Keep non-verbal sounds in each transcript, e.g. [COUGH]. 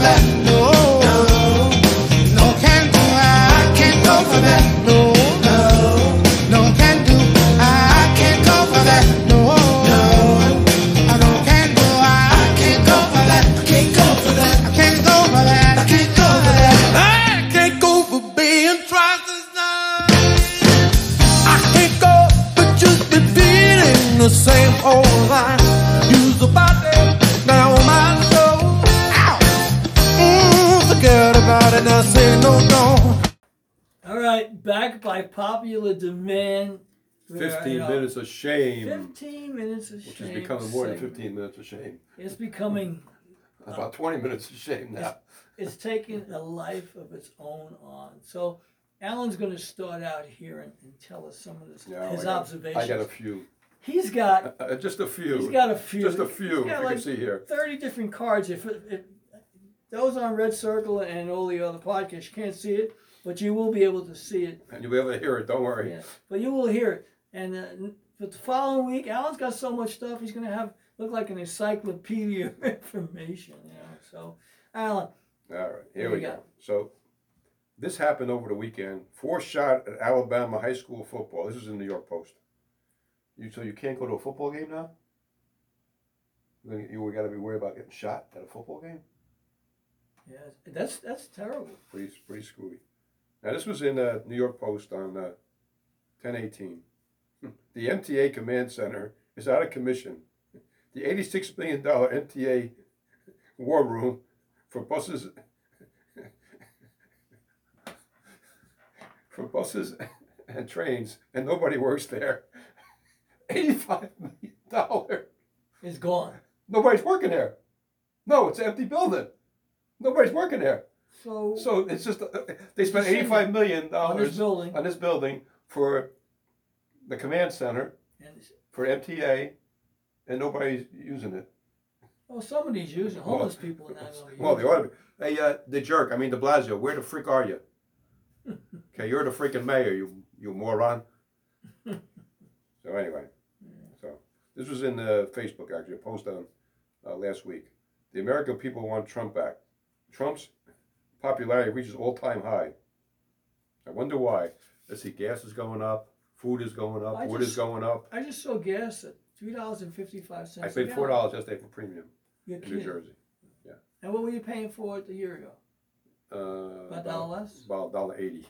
for demand. We're, you 15 know, minutes of shame, 15 minutes of which is becoming more than 15 minutes of shame. It's becoming, About 20 minutes of shame now. it's taking a life of its own on. So Alan's going to start out here and, and tell us some of this, Yeah, his I got- observations. I got a few. He's got Uh, just a few. He's got a few. Just a few, He's got like can see here. 30 different cards. If, if those on Red Circle and all the other podcasts, you can't see it, but you will be able to see it. And you'll be able to hear it, don't worry. Yeah. But you will hear it. And uh, but the following week, Alan's got so much stuff. He's going to have look like an encyclopedia [LAUGHS] of information. You know. So, Alan, All right, here we go. got? So, this happened over the weekend. Four shot at Alabama high school football. This is in the New York Post. You so you can't go to a football game now? You got to be worried about getting shot at a football game. yeah, that's that's terrible. Pretty pretty screwy. Now this was in uh, New York Post on uh, ten eighteen. The MTA command center is out of commission. The eighty six million dollar MTA war room for buses for buses and trains, and nobody works there. Eighty five million dollar. It's gone. Nobody's working there. No, it's an empty building. Nobody's working there. So, So it's just uh, they spent eighty-five million dollars on this building for the command center and it's- for MTA, and nobody's using it. well, somebody's using homeless people in that. Well, they ought to be. Hey, uh, the jerk. I mean, De Blasio. Where the freak are you? [LAUGHS] Okay, you're the freaking mayor. You you moron. so anyway, so this was in the Facebook actually a post on uh, last week. The American people want Trump back. Trump's popularity reaches all-time high. I wonder why. Let's see, gas is going up, food is going up, I wood is just- going up. I just saw gas at three dollars and fifty-five cents. I paid four dollars yesterday for premium You're in New kidding. Jersey. And what were you paying for it a year ago? Uh, A dollar less? About a dollar eighty.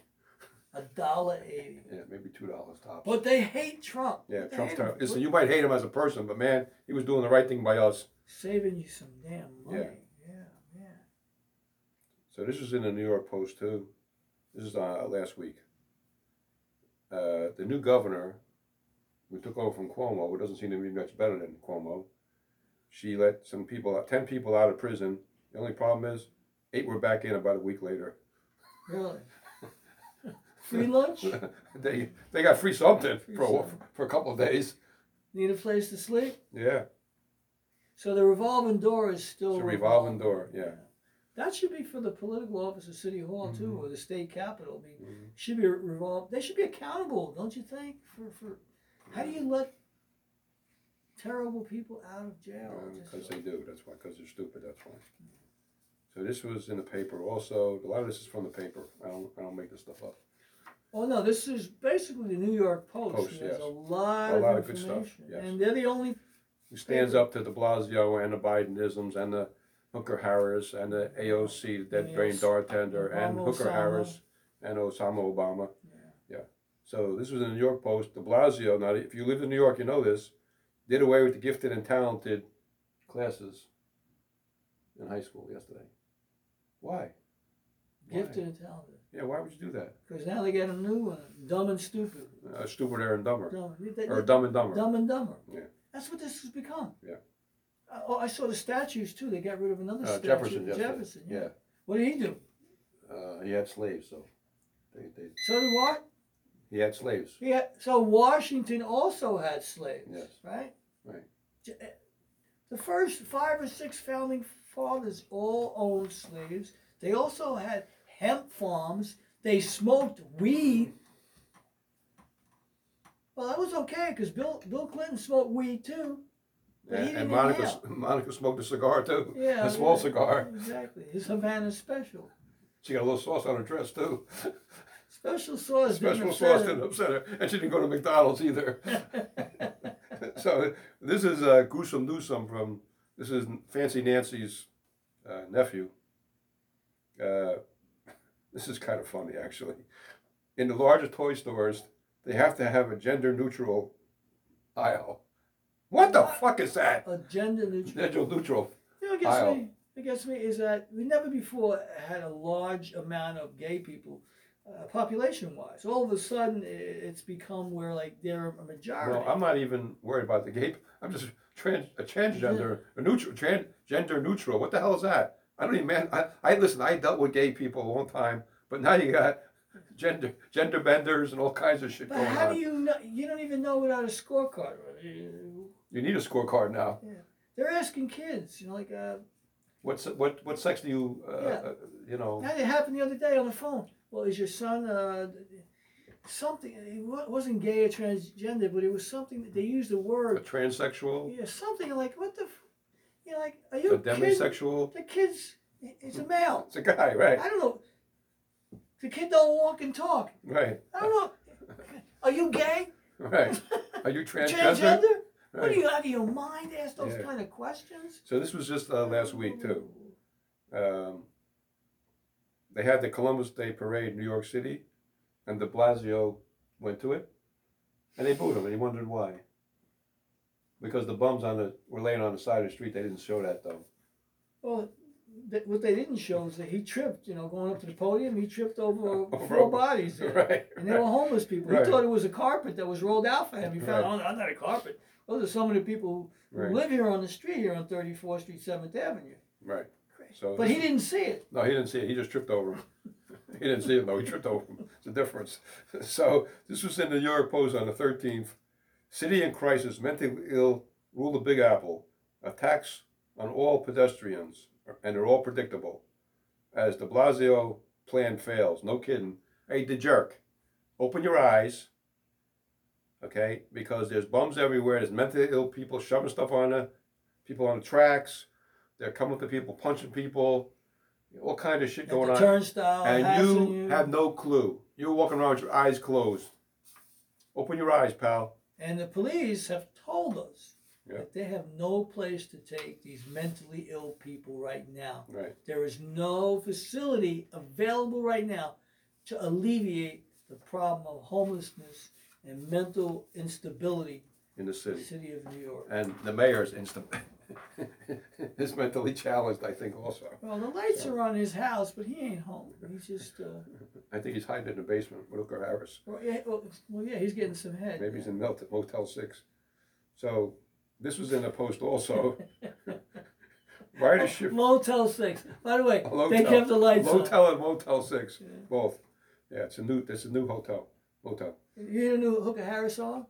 A dollar eighty. Yeah, maybe two dollars tops. But they hate Trump. Yeah, They Trump's hate him. terrible. Listen, you might hate him as a person, but man, he was doing the right thing by us. saving you some damn money. Yeah. Yeah, yeah. So this was in the New York Post too. This is uh, last week. Uh, the new governor, who took over from Cuomo, who doesn't seem to be much better than Cuomo, she let some people, ten people out of prison. The only problem is, eight were back in about a week later. Really. [LAUGHS] Free lunch? [LAUGHS] they they got free something Free for a, something. for a couple of days. Need a place to sleep? Yeah, So the revolving door is still It's a revolving door, yeah. That should be for the political office of City Hall too, Mhm. or the state capitol. I mean, Mhm. should be revolved. They should be accountable, don't you think? For for how do you let terrible people out of jail? Just Because like- they do, that's why, because they're stupid, that's why. So this was in the paper also, a lot of this is from the paper, I don't, I don't make this stuff up. Oh no, this is basically the New York Post. Post, There's yes. a lot, A of lot of good information, stuff, yes. and they're the only. Who stands up to de Blasio and the Bidenisms and the Hooker Harris and the AOC, dead brain Yes. bartender, and Obama, Hooker Osama. Harris and Osama Obama. Yeah. Yeah. So this was in the New York Post. De Blasio, now if you live in New York, you know this, did away with the gifted and talented classes in high school yesterday. Why? Why? Gifted and talented. Yeah, why would you do that? Because now they got a new one, dumb and stupid. Uh, stupider and dumber. Dumb, they- Or they- dumb and dumber. dumb and dumber. Yeah. That's what this has become. Yeah. Uh, oh, I saw the statues too. They got rid of another Uh, statue. Jefferson. Jefferson. Yeah. Yeah. What did he do? Uh, he had slaves, so they, they, So did what? he had slaves. Yeah. So Washington also had slaves. Yes. Right. Right. J- eh, The first five or six founding fathers all owned slaves. They also had hemp farms. They smoked weed. Well, that was okay because Bill Bill Clinton smoked weed too. And, and Monica. Monica smoked a cigar too. Yeah, a small yeah, cigar. Exactly. His Havana special. She got a little sauce on her dress too. [LAUGHS] Special sauce. didn't Special sauce didn't upset her, and she didn't go to McDonald's either. [LAUGHS] so this is uh, Goosum Newsom from this is Fancy Nancy's uh, nephew. Uh, [LAUGHS] this is kind of funny actually. In the larger toy stores, they have to have a gender neutral aisle. What the fuck is that? A gender neutral. Gender neutral. You know gets Aisle. me? Gets me is that we never before had a large amount of gay people, uh, population-wise. All of a sudden, it's become where like they're a majority. No, I'm not even worried about the gay. I'm just trans, a transgender, a neutral, tran, gender neutral. What the hell is that? I don't even man. I, I listen. I dealt with gay people a long time, but now you got gender gender benders and all kinds of shit but going how on. do you know? You don't even know without a scorecard. You need a scorecard now. Yeah, They're asking kids, you know, like uh, What's what what sex do you uh, Yeah. uh, you know? That happened the other day on the phone. Well, is your son uh, something? He wa- wasn't gay or transgender, but it was something that they used the A word. transsexual, Yeah, something like what the? F-? You know, like are you a demisexual. The kid's it's a male. It's a guy, right? I don't know. The kid don't walk and talk. Right, I don't know. [LAUGHS] Are you gay? right. [LAUGHS] Are you transgender? Transgender? What Right. are you out of your mind? Ask those Yeah. kind of questions. So this was just uh, last week too. Um, they had the Columbus Day Parade in New York City, and De Blasio went to it, and they booed him, and he wondered why. Because the bums on the were laying on the side of the street. They didn't show that though. Well, th- what they didn't show is that he tripped. You know, going up to the podium, he tripped over [LAUGHS] Over- four bodies. there. [LAUGHS] Right. And they were homeless people. Right. He thought it was a carpet that was rolled out for him. He found, oh, that's not a carpet. Those are some of the people who Right. live here on the street here on 34th Street, 7th Avenue. Right. So But this- he didn't see it. No, he didn't see it. He just tripped over him. [LAUGHS] he didn't see it though. He tripped over him. It's a difference. [LAUGHS] So this was in the New York Post on the 13th. City in crisis, mentally ill rule the Big Apple. Attacks on all pedestrians, and they're all predictable. As De Blasio plan fails. No kidding. Hey, the jerk, open your eyes. Okay, because there's bums everywhere. There's mentally ill people shoving stuff on the people on the tracks. They're coming to people, punching people, all kind of shit going on turnstile, and hassling you have no clue. You're walking around with your eyes closed. Open your eyes, pal. And the police have told us Yeah. that they have no place to take these mentally ill people right now. Right. There is no facility available right now to alleviate the problem of homelessness and mental instability In the in the city. city of New York. And the mayor's instant [LAUGHS] is mentally challenged, I think, also. Well, the lights are on his house, but he ain't home. He's just, uh, [LAUGHS] I think he's hiding in the basement with Rutger Harris. well, yeah, well, well, yeah, he's getting some head. Maybe he's in Motel 6. So this was in the post also. [LAUGHS] Ridership. Motel Six. By the way, they kept the lights on. Motel and Motel 6. Yeah. Both. Yeah, it's a new, it's a new hotel. Motel. You hear the new Hooker Harris song?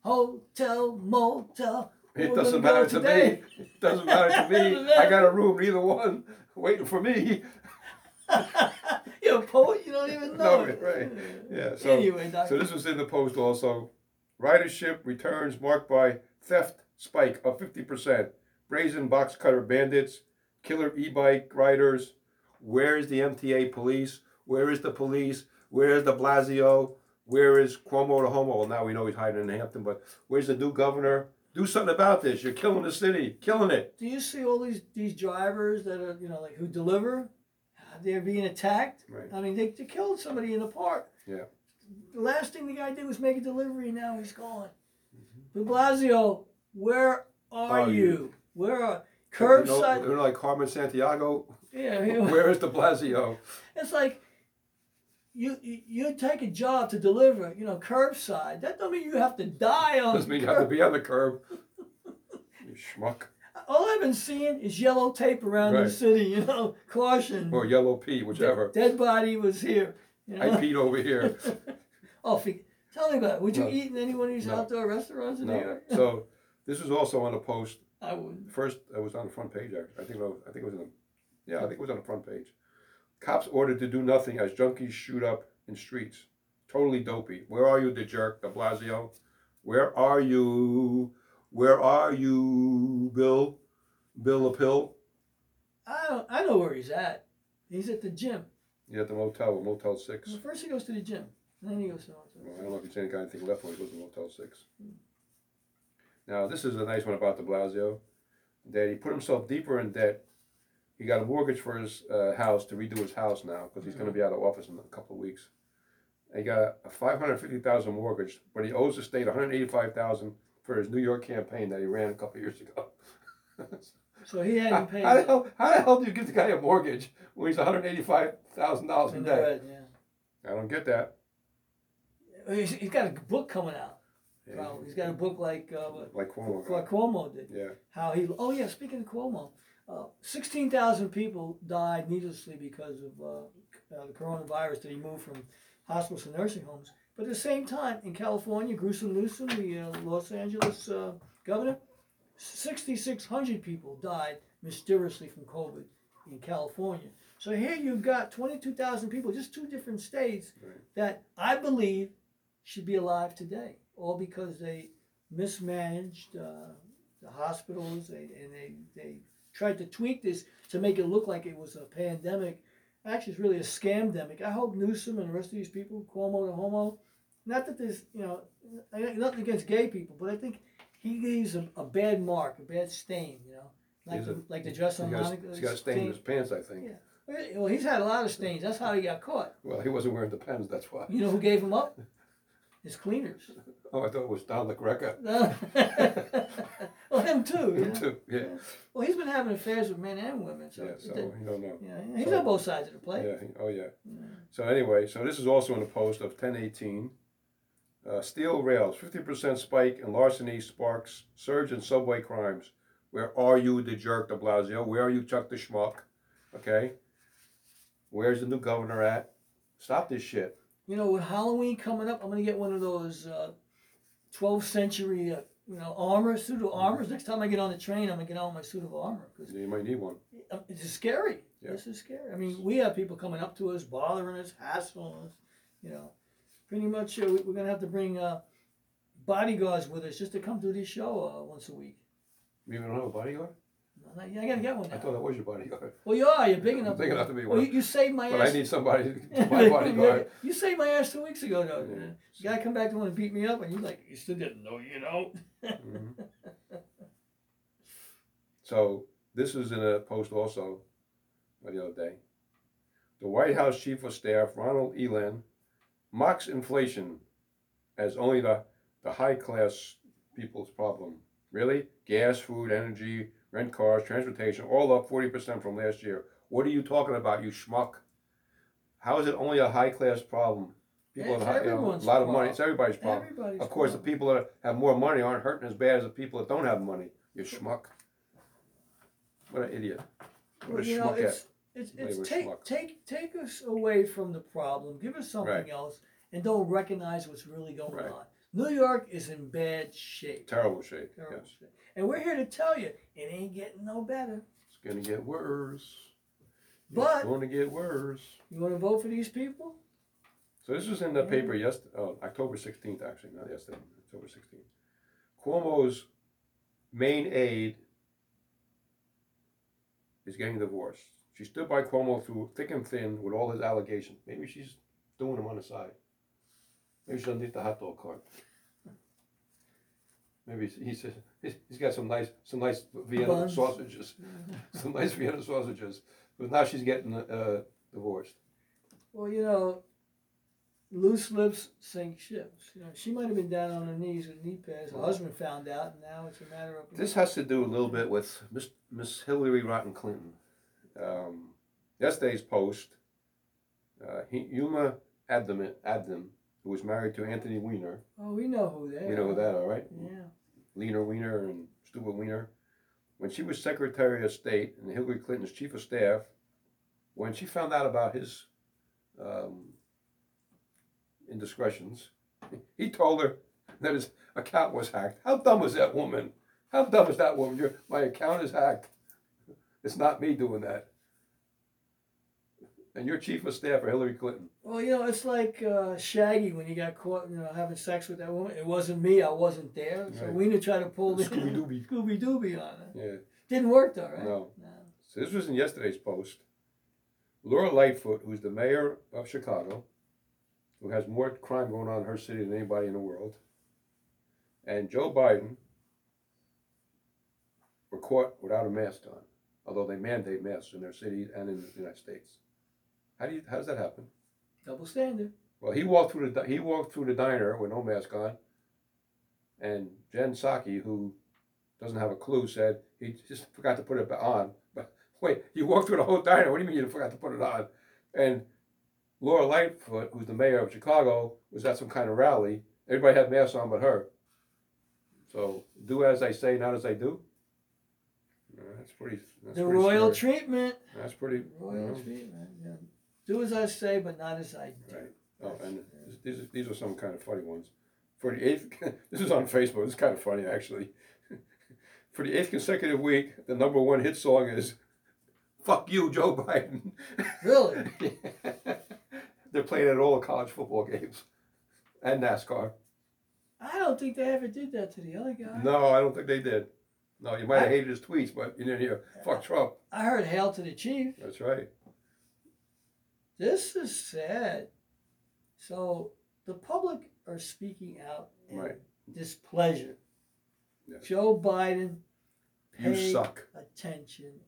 Hotel, motel. It We're doesn't matter to today. me. It doesn't matter to me. [LAUGHS] I got a room, neither one, waiting for me. [LAUGHS] You're a poet, you don't even [LAUGHS] know No, it. right. Yeah, so, anyway, so this was in the post also. Ridership returns marked by theft spike of 50%. Brazen box cutter bandits, killer e-bike riders. Where is the MTA police? Where is the police? Where is de Blasio? Where is Cuomo the homo? Well, now we know he's hiding in Hampton, but where's the new governor? Do something about this. You're killing the city, killing it. Do you see all these these drivers that are you know like who deliver? They're being attacked. Right. I mean, they, they killed somebody in the park. Yeah. The last thing the guy did was make a delivery, and now he's gone. Mm-hmm. De Blasio, where are Are you? you? Where are curbside? you know, like Carmen Sandiego. yeah, [LAUGHS] Where is de Blasio? it's like you, you take a job to deliver, you know, curbside. That don't mean you have to die on. Doesn't mean you have to be on the curb. You schmuck. All I've been seeing is yellow tape around the city, [LAUGHS] you know, caution. Or yellow pea, whichever. Dead body was here. You I know? peed over here. [LAUGHS] oh, tell me about it. Would you No. eat in any one of these No. outdoor restaurants in New No. York? So this was also on the post. [LAUGHS] I wouldn't. First, it was on the front page. Actually. I think was. I think it was in the. Yeah, I think it was on the front page. Cops ordered to do nothing as junkies shoot up in streets. Totally dopey. Where are you, the jerk, De Blasio? Where are you? Where are you, Bill? Bill Apil? I don't. I know where he's at. He's at the gym. He's at the motel, Motel 6. Well, first he goes to the gym, and then he goes to the motel. Well, I don't know if he's any got anything left when he goes to Motel 6. Hmm. Now, this is a nice one about de Blasio. That he put himself deeper in debt. He got a mortgage for his uh, house to redo his house now because he's going to be out of office in a couple of weeks. And he got a 550000 mortgage, but he owes the state 185000 for his New York campaign that he ran a couple of years ago. [LAUGHS] So he how, hadn't paid. how the hell, how the hell do you give the guy a mortgage when he's $185,000 in In debt? yeah. I don't get that. He's, he's got a book coming out. Probably. He's got a book like uh, Like Cuomo. like Cuomo did. Yeah. How he? Oh yeah. Speaking of Cuomo, uh, sixteen thousand people died needlessly because of uh, uh, the coronavirus that he moved from hospitals to nursing homes. But at the same time, in California, Gruesome Newsom, the uh, Los Angeles uh, governor, sixty six hundred people died mysteriously from COVID in California. So here you've got twenty two thousand people, just two different states Right. that I believe should be alive today, all because they mismanaged uh, the hospitals they, and they, they tried to tweak this to make it look like it was a pandemic. Actually, it's really a scamdemic. I hope Newsom and the rest of these people, Cuomo the homo, not that there's, you know, nothing against gay people, but I think he leaves a, a bad mark, a bad stain, you know, like He's the, a- like the dress on Monica. he's got a stain in his pants, I think. Yeah. Well, he's had a lot of stains. That's how he got caught. Well, he wasn't wearing the pants, that's why. You know who gave him up? His cleaners. [LAUGHS] Oh, I thought it was Don LaGreca. [LAUGHS] well, him too. Him yeah. too, yeah. Well, he's been having affairs with men and women, so, Yeah, so you don't know. yeah, he's so- on both sides of the plate. Yeah, oh yeah. Yeah. So anyway, so this is also in the post of ten eighteen. Uh, steel rails, fifty percent spike in larceny sparks surge in subway crimes. Where are you, the jerk, de Blasio? Where are you, Chuck the schmuck? Okay. Where's the new governor at? Stop this shit. You know, with Halloween coming up, I'm gonna get one of those uh, 12th century, uh, you know, armor, suit of armors. Next time I get on the train, I'm gonna get on my suit of armor because You might need one. it's scary. Yeah. This is scary. I mean, we have people coming up to us, bothering us, hassling us. You know, pretty much uh, we- we're gonna have to bring uh, bodyguards with us just to come to this show uh, once a week. You even don't have a bodyguard? I I gotta get one I now. thought that was your bodyguard. Well, you are. You're big enough. Big enough to be Well, one. you, you saved my But ass. I need somebody to be [LAUGHS] my bodyguard. you saved my ass two weeks ago, though. Yeah. You gotta come back to want to beat me up, and you're like, you still didn't know, you know. Mhm. So this was in a post also uh, the other day. The White House Chief of Staff Ronald Klain mocks inflation as only the, the high class people's problem. Really? Gas, food, energy, rent cars, transportation, all up 40% from last year. What are you talking about, you schmuck? How is it only a high class problem? People It's have you know, a everyone's lot of money. It's everybody's problem. Everybody's Of course, the problem. people that have more money aren't hurting as bad as the people that don't have money. You schmuck. What an idiot. What Well, a you know, schmuck. it's it's, Labor it's take take take us away from the problem. Give us something Right. else, and don't recognize what's really going Right. on. New York is in bad shape. Terrible shape. Terrible Yes. shape. And we're here to tell you, it ain't getting no better. It's going to get worse. But- it's going to get worse. You want to vote for these people? So this was in the paper mm-hmm. yesterday, oh, uh, October 16th, actually, not yesterday, October 16th. Cuomo's main aide is getting divorced. She stood by Cuomo through thick and thin with all his allegations. Maybe she's doing them on the side. Maybe underneath the hot dog cart. Maybe he says he's he's got some nice some nice Vienna Buns. sausages, [LAUGHS] some nice Vienna sausages. But now she's getting uh, divorced. Well, you know, loose lips sink ships. You know, she might have been down on her knees with knee pads. Her husband found out, and now it's a matter of This has to do a little bit with Miss, Miss Hillary Rotten Clinton. Um, yesterday's post, uh, Adlam, Adlam, who was married to Anthony Weiner, Oh, we know who they We know who that, all right? Yeah. Leaner Weiner and Stuart Weiner. When she was Secretary of State and Hillary Clinton's Chief of Staff, when she found out about his um, indiscretions, [LAUGHS] he told her that his account was hacked. How dumb is that woman? How dumb is that woman? Your, my account is hacked. It's not me doing that. And you're chief of staff for Hillary Clinton. Well, you know, it's like uh, Shaggy when he got caught, you know, having sex with that woman. It wasn't me. I wasn't there. So Right. we need to try to pull the Scooby-Dooby. [LAUGHS] Scooby Dooby on it. Yeah. Didn't work though, right? No. So this was in yesterday's post. Laura Lightfoot, who's the mayor of Chicago, who has more crime going on in her city than anybody in the world, and Joe Biden were caught without a mask on, although they mandate masks in their cities and in the United States. How do you? How does that happen? Double standard. Well, he walked through the he walked through the diner with no mask on, and Jen Psaki, who doesn't have a clue, said he just forgot to put it on. But [LAUGHS] wait, you walked through the whole diner. What do you mean you forgot to put it on? And Laura Lightfoot, who's the mayor of Chicago, was at some kind of rally. Everybody had masks on but her. So do as I say, not as I do. That's pretty. That's the pretty royal scary. treatment. That's pretty. you know. treatment. Yeah. Do as I say, but not as I do. Right. Oh, and these are, these are some kind of funny ones. For the eighth, [LAUGHS] this is on Facebook. It's kind of funny actually. [LAUGHS] For the eighth consecutive week, the number one hit song is "Fuck You, Joe Biden." [LAUGHS] Really? They're playing at all the college football games and NASCAR. I don't think they ever did that to the other guy. No, I don't think they did. No, you might have hated his tweets, but you didn't hear "Fuck Trump." I heard "Hail to the Chief." That's right. This is sad. So the public are speaking out in Right. displeasure. Yes. Joe Biden, You suck. attention.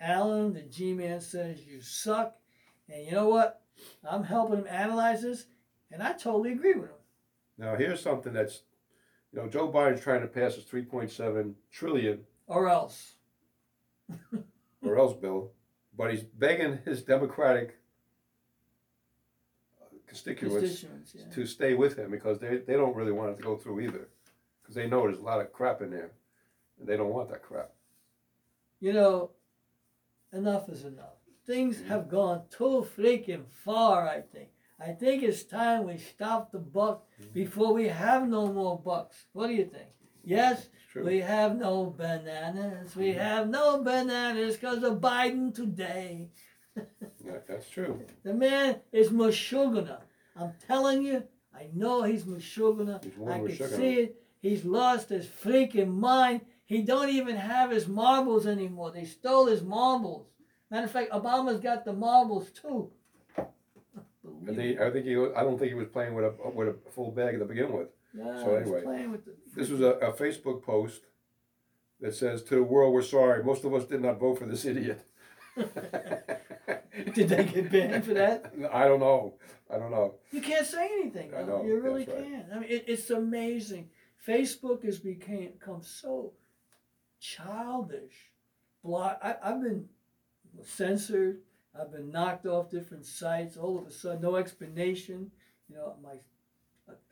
Alan, the G-man, says you suck, and you know what? I'm helping him analyze this, and I totally agree with him. Now here's something that's, you know, Joe Biden's trying to pass his 3.7 trillion Or else, [LAUGHS] or else bill, but he's begging his Democratic constituents constituents. Yeah. to stay with him because they, they don't really want it to go through either. Because they know there's a lot of crap in there. And they don't want that crap. You know, enough is enough. Things mm-hmm. have gone too freaking far. I think. I think it's time we stop the buck mm-hmm. before we have no more bucks. What do you think? Yes, true. we have no bananas. We mm-hmm. have no bananas because of Biden today. Yeah, that's true. The man is Meshuggah. I'm telling you, I know he's Meshuggah. He's one I can Meshuggah. see it. He's lost his freaking mind. He don't even have his marbles anymore. They stole his marbles. Matter of fact, Obama's got the marbles too. I think, I think he. was- I don't think he was playing with a with a full bag to begin with. Yeah, So he's anyway, playing with the. This was a, a Facebook post that says, "To the world, we're sorry. Most of us did not vote for this [LAUGHS] idiot." [LAUGHS] Did they get banned for that? I don't know. I don't know. You can't say anything. I know, You really right. can't. I mean, it, it's amazing. Facebook has became become so childish. Block. I, I've been censored. I've been knocked off different sites. All of a sudden, no explanation. You know, my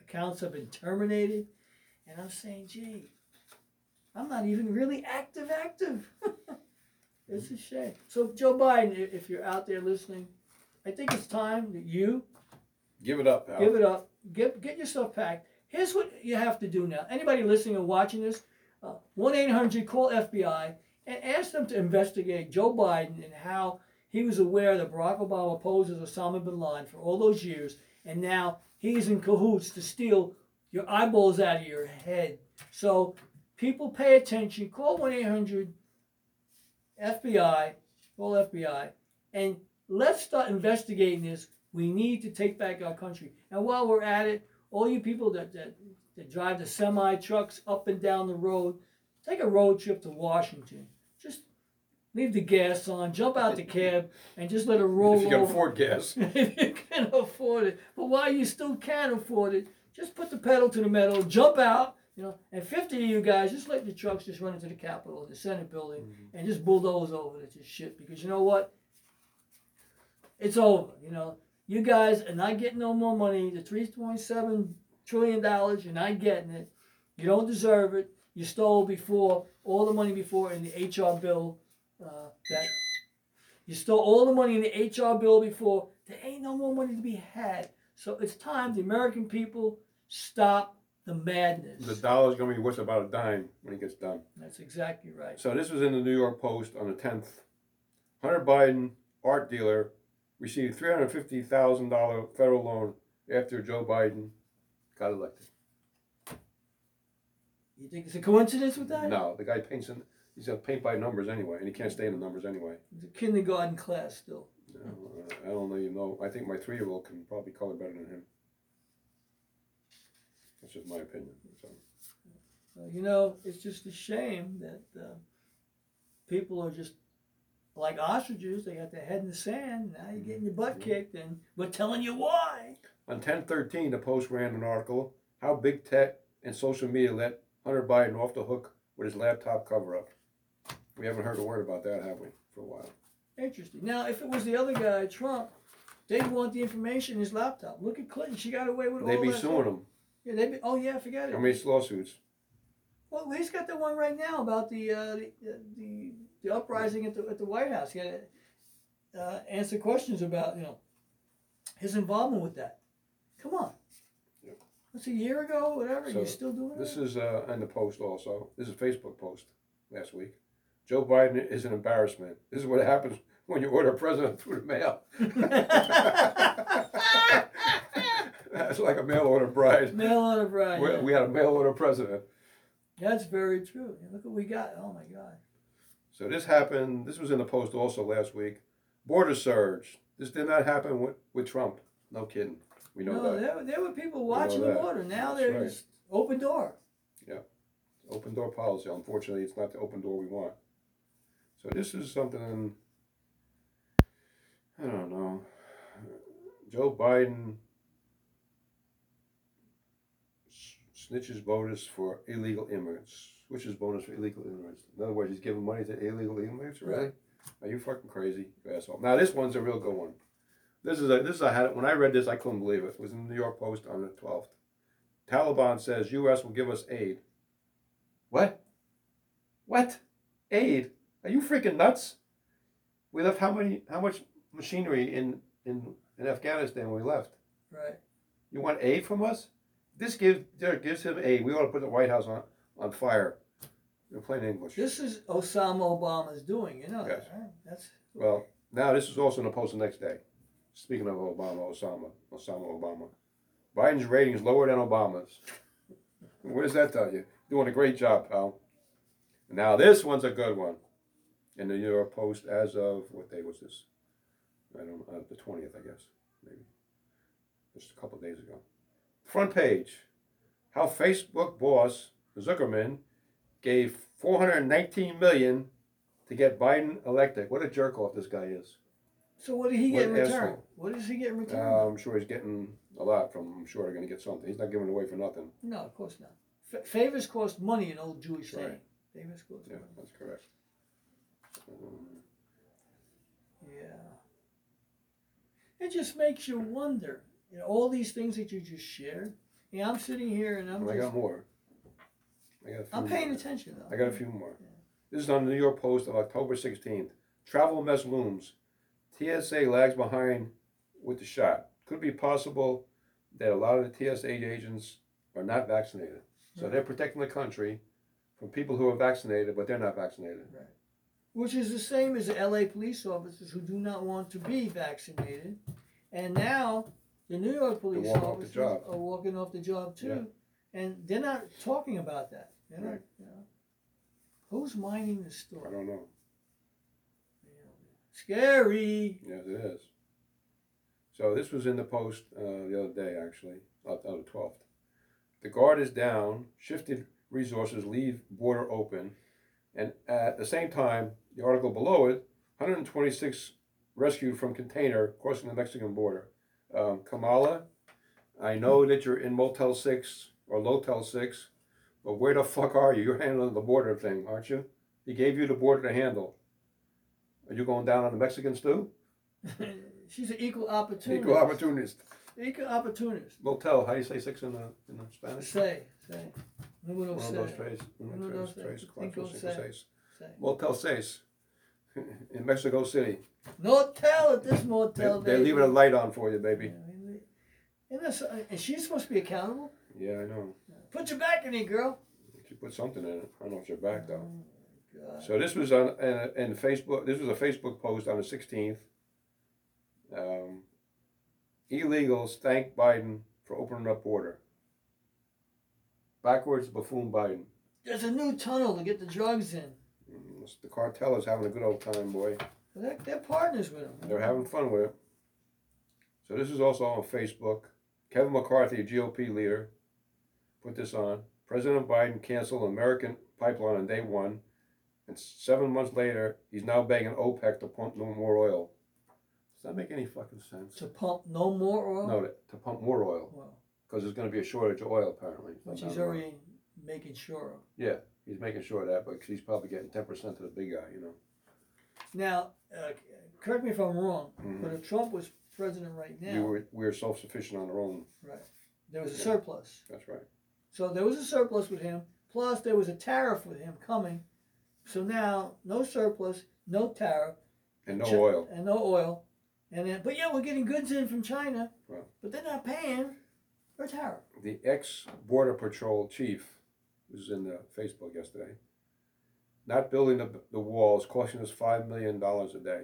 accounts have been terminated, and I'm saying, gee, I'm not even really active. Active. [LAUGHS] it's a shame. So, Joe Biden, i- if you're out there listening, I think it's time that you Give it up, pal. Give it up. Get get yourself packed. Here's what you have to do now. Anybody listening or watching this, uh, one eight hundred call FBI and ask them to investigate Joe Biden and how he was aware that Barack Obama poses Osama bin Laden for all those years, and now he's in cahoots to steal your eyeballs out of your head. So people pay attention. Call one eight hundred FBI. Call FBI and let's start investigating this. We need to take back our country. And while we're at it, all you people that, that, that drive the semi trucks up and down the road, take a road trip to Washington. Just leave the gas on, jump out the cab, and just let it roll If you can over. afford gas. [LAUGHS] if you can afford it. But while you still can afford it, just put the pedal to the metal, jump out, you know, and 50 of you guys, just let the trucks just run into the Capitol, the Senate building, and just bulldoze over this shit. Because you know what? It's over, you know. You guys are not getting no more money. The $3.7 trillion, you're not getting it. You don't deserve it. You stole before, all the money before in the HR bill uh, that you stole all the money in the HR bill before. There ain't no more money to be had. So it's time the American people stop the madness. The dollar's gonna be worth about a dime when it gets done. That's exactly right. So this was in the New York Post on the tenth. Hunter Biden, art dealer, received three hundred fifty thousand dollar federal loan after Joe Biden got elected. You think it's a coincidence with that? No, the guy paints in. He's gonna paint by numbers anyway, and he can't stay in the numbers anyway. It's a kindergarten class still. Uh, I don't even know. I think my three year old can probably color better than him. That's just my opinion. So. Uh, you know, it's just a shame that uh, people are just like ostriches. They got their head in the sand. Now you're getting your butt Mhm. kicked, and we're telling you why. On 1013, the Post ran an article How Big Tech and Social Media Let Hunter Biden Off the Hook with His Laptop Cover Up. We haven't heard a word about that, have we, for a while? Interesting. Now, if it was the other guy, Trump, they'd want the information in his laptop. Look at Clinton; she got away with all They'd be that. suing him. Yeah, they'd be. Oh yeah, forget it. How many lawsuits? Well, he's got the one right now about the uh, the, the the uprising at the at the White House. He had to uh, answer questions about you know his involvement with that. Come on, that's a year ago, whatever. So, You're still doing it? This is uh, on the Post also. This is a Facebook post last week. Joe Biden is an embarrassment. This is what happens when you order a president through the mail. [LAUGHS] [LAUGHS] That's like a mail order bride. Mail order bride. We, yeah. we had a mail order president. That's very true. Look what we got. Oh my God. So this happened. This was in the Post also last week. Border surge. This did not happen with, with Trump. No kidding. We know no, that. there, were- there were people watching the border. Now That's they're right. open door. Yeah. Open door policy. Unfortunately, it's not the open door we want. So this is something. I don't know. Joe Biden snitches bonus for illegal immigrants. Which is bonus for illegal immigrants? In other words, he's giving money to illegal immigrants. Really? Right. Are you fucking crazy, you asshole? Now this one's a real good one. This is a this is I had when I read this I couldn't believe it. It was in the New York Post on the twelfth. Taliban says U.S. will give us aid. What? What? Aid? Are you freaking nuts? We left how many? How much machinery in in in Afghanistan when we left? Right. You want aid from us? This gives gives him a. We ought to put the White House on on fire. In plain English. This is Osama Obama's doing. You know Yes. that, right? That's Well, now this is also in the post the next day. Speaking of Obama, Osama, Osama Obama. Biden's ratings lower than Obama's. What does that tell you? Doing a great job, pal. Now this one's a good one. In the New York Post as of what day was this? I don't know, uh, the twentieth, I guess, maybe. Just a couple days ago. Front page. How Facebook boss Zuckerman gave 419 million to get Biden elected. What a jerk off this guy is. so. What did he get in return? asshole. What does he get in return? Uh, I'm sure he's getting a lot from. I'm sure they're going to get something. He's not giving it away for nothing. no, of course not. F- favors cost money. An old Jewish Right. saying. Favors cost Yeah, money. that's correct. Um, Yeah. It just makes you wonder. You know, all these things that you just shared. Yeah, I'm sitting here and I'm and I got more. I got a few I'm paying more. attention though. I got a few more. This is on the New York Post of October 16th. Travel mess looms. TSA lags behind with the shot. Could it be possible that a lot of the TSA agents are not vaccinated. So they're protecting the country from people who are vaccinated, but they're not vaccinated. Right. Which is the same as the LA police officers who do not want to be vaccinated. And now the New York police walking off the officers job. are walking off the job too. And they're not talking about that. They're not, Right. you know. Who's mining the story I don't know. Scary. Yes, it is. So this was in the Post uh, the other day, actually, uh, on the 12th. The guard is down, shifted resources leave border open, and at the same time, the article below it, 126 rescued from container crossing the Mexican border. Um, Kamala, I know that you're in Motel 6 or Lotel 6, but where the fuck are you? You're handling the border thing, aren't you? He gave you the border to handle. Are you going down on the Mexican stew? [LAUGHS] She's an equal opportunist. Equal opportunist. Equal opportunist. Motel, how do you say six in the, in the Spanish? Say, say. Número One of those trays. Uno, Uno, dos, tres, tres, tres, cuatro, cinco, cinco, seis. seis. Motel seis. [LAUGHS] In Mexico City. No tell at this They, motel. they're leaving a light on for you, baby. Yeah, And, that's, and she's supposed to be accountable. Yeah, I know. Put your back in it, girl. You put something in it. I don't know if you're back though. God. So this was on and, in Facebook. This was a Facebook post on the 16th. Um, illegals thank Biden for opening up border. Backwards buffoon Biden. There's a new tunnel to get the drugs in. The cartel is having a good old time, boy. They're, they're partners with him. They're having fun with it. So this is also on Facebook. Kevin McCarthy, a GOP leader, put this on. President Biden canceled American pipeline on day one, and seven months later, he's now begging OPEC to pump no more oil. Does that make any fucking sense? To pump no more oil. No, to, to pump more oil Well, because there's going to be a shortage of oil apparently. which he's already making sure of. He's making sure of that, but he's probably getting ten percent to the big guy, you know. Now, uh, correct me if I'm wrong, Mhm. but if Trump was president right now, We were we're self sufficient on our own. right, there was a Yeah. surplus. That's right. So there was a surplus with him. Plus, there was a tariff with him coming. So now, no surplus, no tariff, And no Chi- oil. and no oil, and then but yeah, we're getting goods in from China, Well. but they're not paying for tariff. the ex border patrol chief was in the Facebook yesterday. Not building the, the walls costing us five million dollars a day.